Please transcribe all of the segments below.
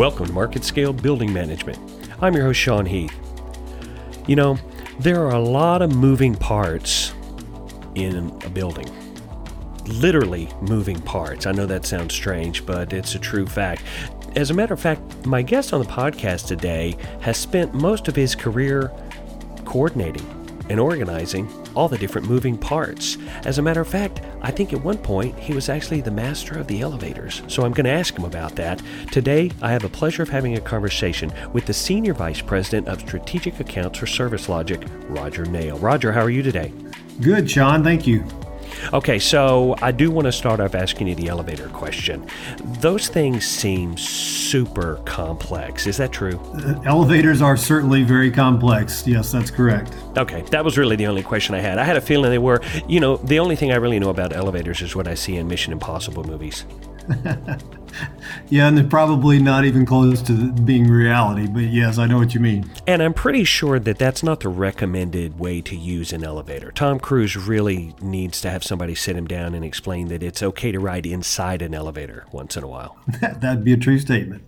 Welcome to Market Scale Building Management. I'm your host, Sean Heath. You know, there are a lot of moving parts in a building. Literally moving parts. I know that sounds strange, but it's a true fact. As a matter of fact, my guest on the podcast today has spent most of his career coordinating and organizing all the different moving parts. As a matter of fact, I think at one point he was actually the master of the elevators. So I'm going to ask him about that. Today, I have the pleasure of having a conversation with the Senior Vice President of Strategic Accounts for Service Logic, Roger Nail. Roger, how are you today? Good, Sean. Thank you. Okay, so I do want to start off asking you the elevator question. Those things seem super complex. Is that true? Elevators are certainly very complex. Yes, that's correct. Okay, that was really the only question I had. I had a feeling they were, you know, the only thing I really know about elevators is what I see in Mission Impossible movies. yeah, and they're probably not even close to being reality, but yes, I know what you mean. And I'm pretty sure that that's not the recommended way to use an elevator. Tom Cruise really needs to have somebody sit him down and explain that it's okay to ride inside an elevator once in a while. That'd be a true statement.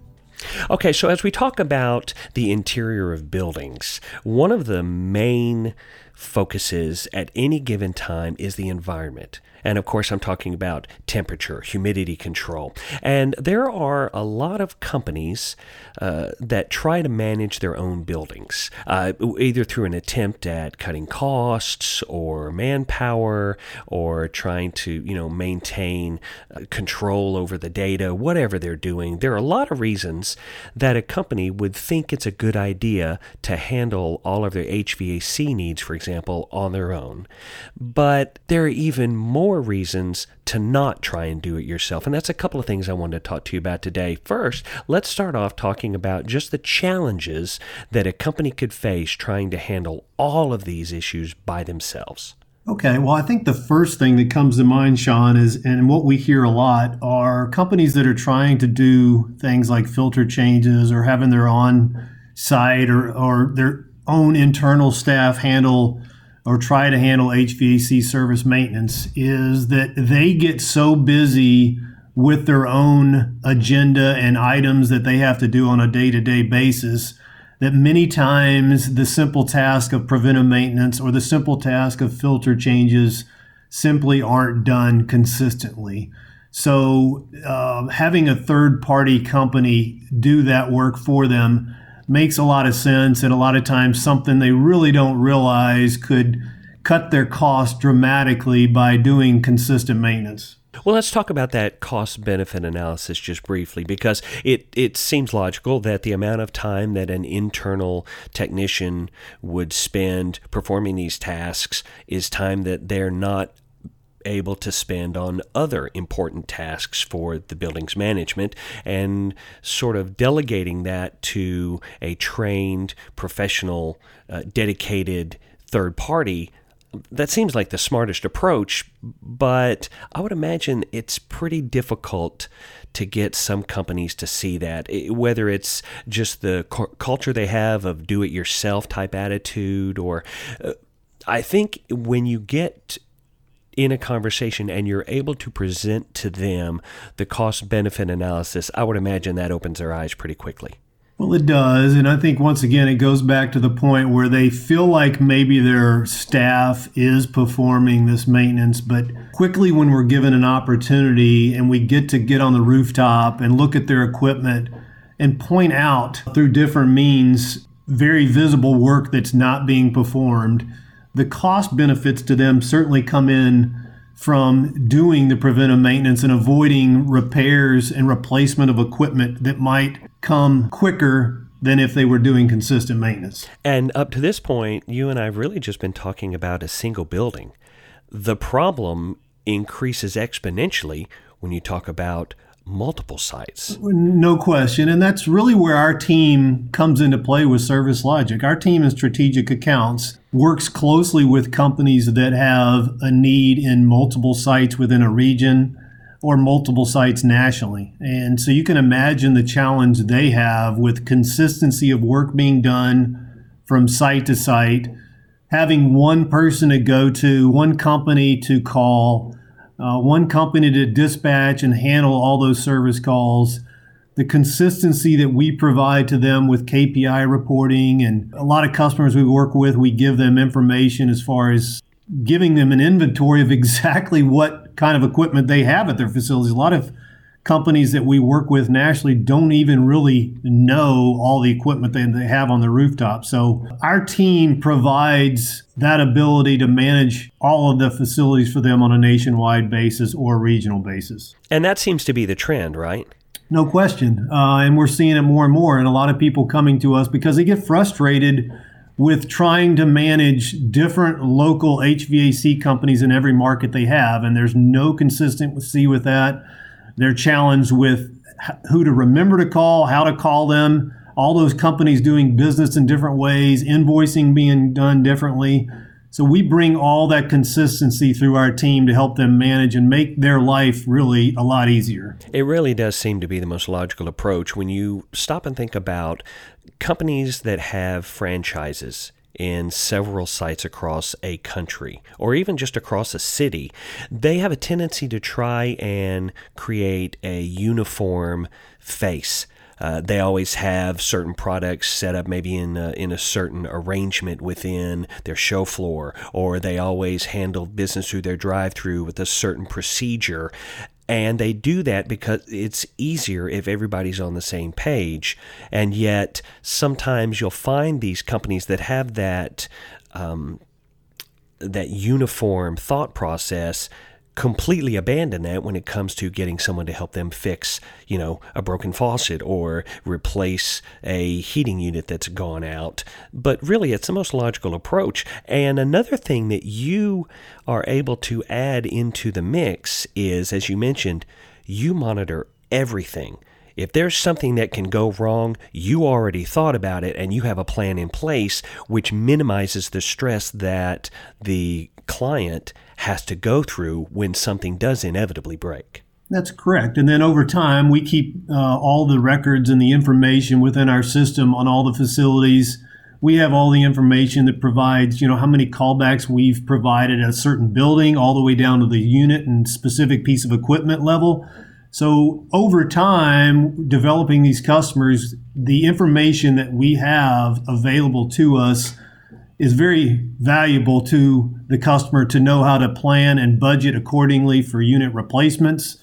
Okay, so as we talk about the interior of buildings, one of the main focuses at any given time is the environment. And of course, I'm talking about temperature, humidity control. And there are a lot of companies uh, that try to manage their own buildings, uh, either through an attempt at cutting costs or manpower or trying to, you know, maintain uh, control over the data, whatever they're doing. There are a lot of reasons that a company would think it's a good idea to handle all of their HVAC needs, for example, on their own. But there are even more more reasons to not try and do it yourself. And that's a couple of things I wanted to talk to you about today. First, let's start off talking about just the challenges that a company could face trying to handle all of these issues by themselves. Okay, well, I think the first thing that comes to mind, Sean, is, and what we hear a lot, are companies that are trying to do things like filter changes or having their on site or, or their own internal staff handle or try to handle HVAC service maintenance is that they get so busy with their own agenda and items that they have to do on a day to day basis that many times the simple task of preventive maintenance or the simple task of filter changes simply aren't done consistently. So, uh, having a third party company do that work for them makes a lot of sense and a lot of times something they really don't realize could cut their costs dramatically by doing consistent maintenance. Well, let's talk about that cost benefit analysis just briefly because it, it seems logical that the amount of time that an internal technician would spend performing these tasks is time that they're not able to spend on other important tasks for the building's management and sort of delegating that to a trained, professional, uh, dedicated third party. That seems like the smartest approach, but I would imagine it's pretty difficult to get some companies to see that, whether it's just the culture they have of do it yourself type attitude, or uh, I think when you get in a conversation and you're able to present to them the cost benefit analysis, I would imagine that opens their eyes pretty quickly. Well, it does. And I think once again, it goes back to the point where they feel like maybe their staff is performing this maintenance, but quickly when we're given an opportunity and we get to get on the rooftop and look at their equipment and point out through different means very visible work that's not being performed the cost benefits to them certainly come in from doing the preventive maintenance and avoiding repairs and replacement of equipment that might come quicker than if they were doing consistent maintenance. And up to this point, you and I have really just been talking about a single building. The problem increases exponentially when you talk about multiple sites. No question. And that's really where our team comes into play with Service Logic. Our team in strategic accounts works closely with companies that have a need in multiple sites within a region or multiple sites nationally. And so you can imagine the challenge they have with consistency of work being done from site to site, having one person to go to, one company to call, uh, one company to dispatch and handle all those service calls. The consistency that we provide to them with KPI reporting, and a lot of customers we work with, we give them information as far as giving them an inventory of exactly what kind of equipment they have at their facilities. A lot of companies that we work with nationally don't even really know all the equipment that they have on the rooftop. So our team provides that ability to manage all of the facilities for them on a nationwide basis or regional basis. And that seems to be the trend, right? No question. Uh, and we're seeing it more and more. And a lot of people coming to us because they get frustrated with trying to manage different local HVAC companies in every market they have. And there's no consistency with that. They're challenged with who to remember to call, how to call them, all those companies doing business in different ways, invoicing being done differently. So we bring all that consistency through our team to help them manage and make their life really a lot easier. It really does seem to be the most logical approach when you stop and think about companies that have franchises in several sites across a country or even just across a city, they have a tendency to try and create a uniform face. Uh, they always have certain products set up maybe in a, in a certain arrangement within their show floor, or they always handle business through their drive-through with a certain procedure. And they do that because it's easier if everybody's on the same page. And yet, sometimes you'll find these companies that have that um, that uniform thought process completely abandon that when it comes to getting someone to help them fix, you know, a broken faucet or replace a heating unit that's gone out. But really, it's the most logical approach. And another thing that you are able to add into the mix is, as you mentioned, you monitor everything. If there's something that can go wrong, you already thought about it and you have a plan in place, which minimizes the stress that the client has to go through when something does inevitably break. That's correct. And then over time, we keep uh, all the records and the information within our system on all the facilities. We have all the information that provides, you know, how many callbacks we've provided at a certain building, all the way down to the unit and specific piece of equipment level. So over time, developing these customers, the information that we have available to us is very valuable to the customer to know how to plan and budget accordingly for unit replacements.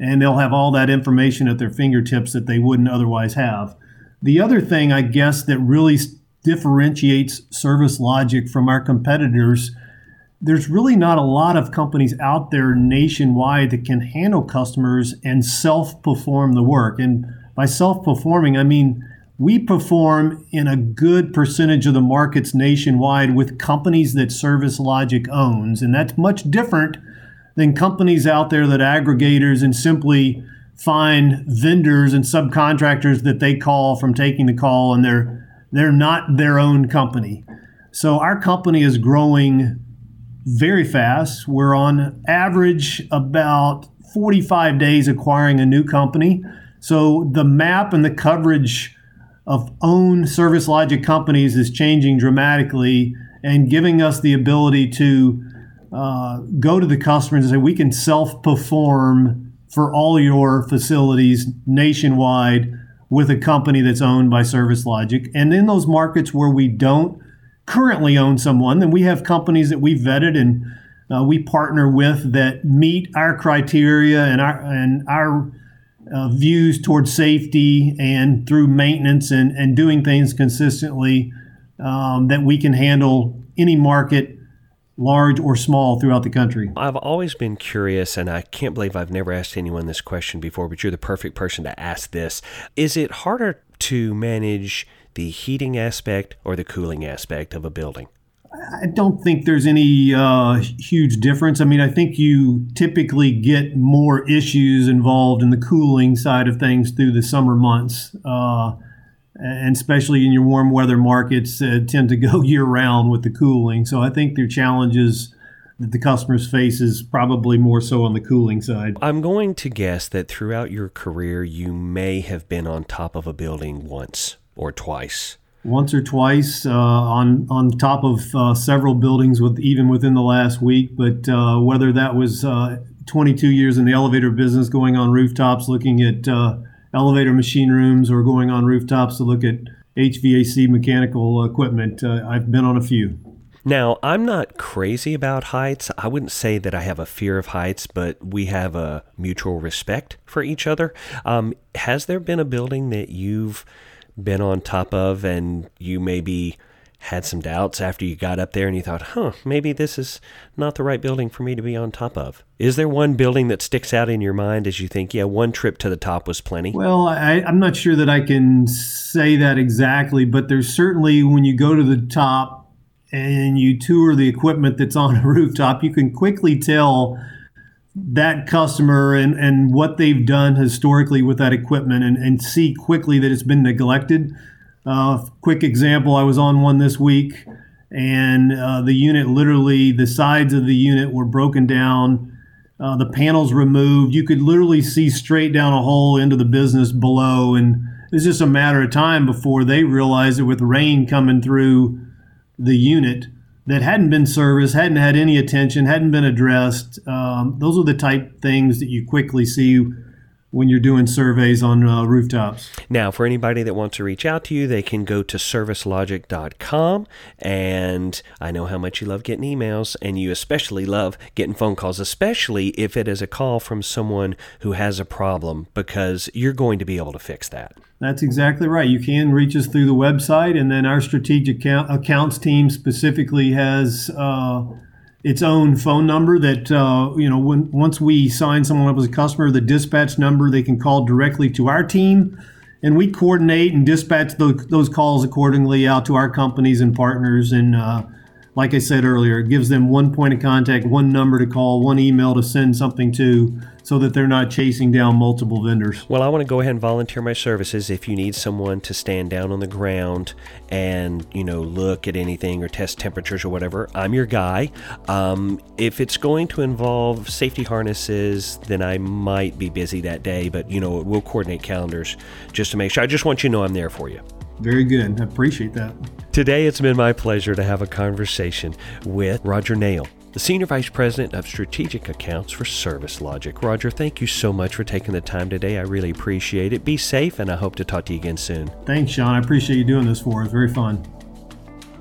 And they'll have all that information at their fingertips that they wouldn't otherwise have. The other thing, I guess, that really differentiates Service Logic from our competitors, there's really not a lot of companies out there nationwide that can handle customers and self perform the work. And by self performing, I mean we perform in a good percentage of the markets nationwide with companies that Service Logic owns. And that's much different than companies out there that aggregators and simply find vendors and subcontractors that they call from taking the call and they're they're not their own company. So our company is growing very fast. We're on average about 45 days acquiring a new company. So the map and the coverage of own service logic companies is changing dramatically and giving us the ability to uh, go to the customers and say we can self perform for all your facilities nationwide with a company that's owned by Service Logic. And in those markets where we don't currently own someone, then we have companies that we've vetted and uh, we partner with that meet our criteria and our and our uh, views towards safety and through maintenance and, and doing things consistently um, that we can handle any market large or small throughout the country? I've always been curious, and I can't believe I've never asked anyone this question before, but you're the perfect person to ask this. Is it harder to manage the heating aspect or the cooling aspect of a building? I don't think there's any uh, huge difference. I mean, I think you typically get more issues involved in the cooling side of things through the summer months. Uh, and especially in your warm weather markets, uh, tend to go year round with the cooling. So I think their challenges that the customers face is probably more so on the cooling side. I'm going to guess that throughout your career, you may have been on top of a building once or twice once or twice uh, on on top of uh, several buildings with even within the last week. But uh, whether that was uh, 22 years in the elevator business, going on rooftops, looking at uh, elevator machine rooms, or going on rooftops to look at HVAC mechanical equipment, uh, I've been on a few. Now, I'm not crazy about heights. I wouldn't say that I have a fear of heights, but we have a mutual respect for each other. Um, has there been a building that you've been on top of and you maybe had some doubts after you got up there and you thought, huh, maybe this is not the right building for me to be on top of? Is there one building that sticks out in your mind as you think, yeah, one trip to the top was plenty? Well, I, am not sure that I can say that exactly, but there's certainly when you go to the top and you tour the equipment that's on a rooftop, you can quickly tell that customer and, and what they've done historically with that equipment and, and see quickly that it's been neglected. Uh, quick example I was on one this week, and uh, the unit literally, the sides of the unit were broken down, uh, the panels removed. You could literally see straight down a hole into the business below. And it's just a matter of time before they realized that with rain coming through the unit, that hadn't been serviced, hadn't had any attention, hadn't been addressed. Um, those are the type things that you quickly see when you're doing surveys on uh, rooftops. Now, for anybody that wants to reach out to you, they can go to servicelogic.com. And I know how much you love getting emails, and you especially love getting phone calls, especially if it is a call from someone who has a problem, because you're going to be able to fix that. That's exactly right. You can reach us through the website, and then our strategic account- accounts team specifically has. Uh, its own phone number that uh, you know when once we sign someone up as a customer, the dispatch number they can call directly to our team, and we coordinate and dispatch those, those calls accordingly out to our companies and partners. And uh, like I said earlier, it gives them one point of contact, one number to call, one email to send something to so that they're not chasing down multiple vendors. Well, I want to go ahead and volunteer my services if you need someone to stand down on the ground and, you know, look at anything or test temperatures or whatever. I'm your guy. Um, if it's going to involve safety harnesses, then I might be busy that day, but, you know, we'll coordinate calendars just to make sure. I just want you to know I'm there for you. Very good. I appreciate that. Today, it's been my pleasure to have a conversation with Roger Nail the Senior Vice President of Strategic Accounts for Service Logic. Roger, thank you so much for taking the time today. I really appreciate it. Be safe, and I hope to talk to you again soon. Thanks, Sean. I appreciate you doing this for us. Very fun.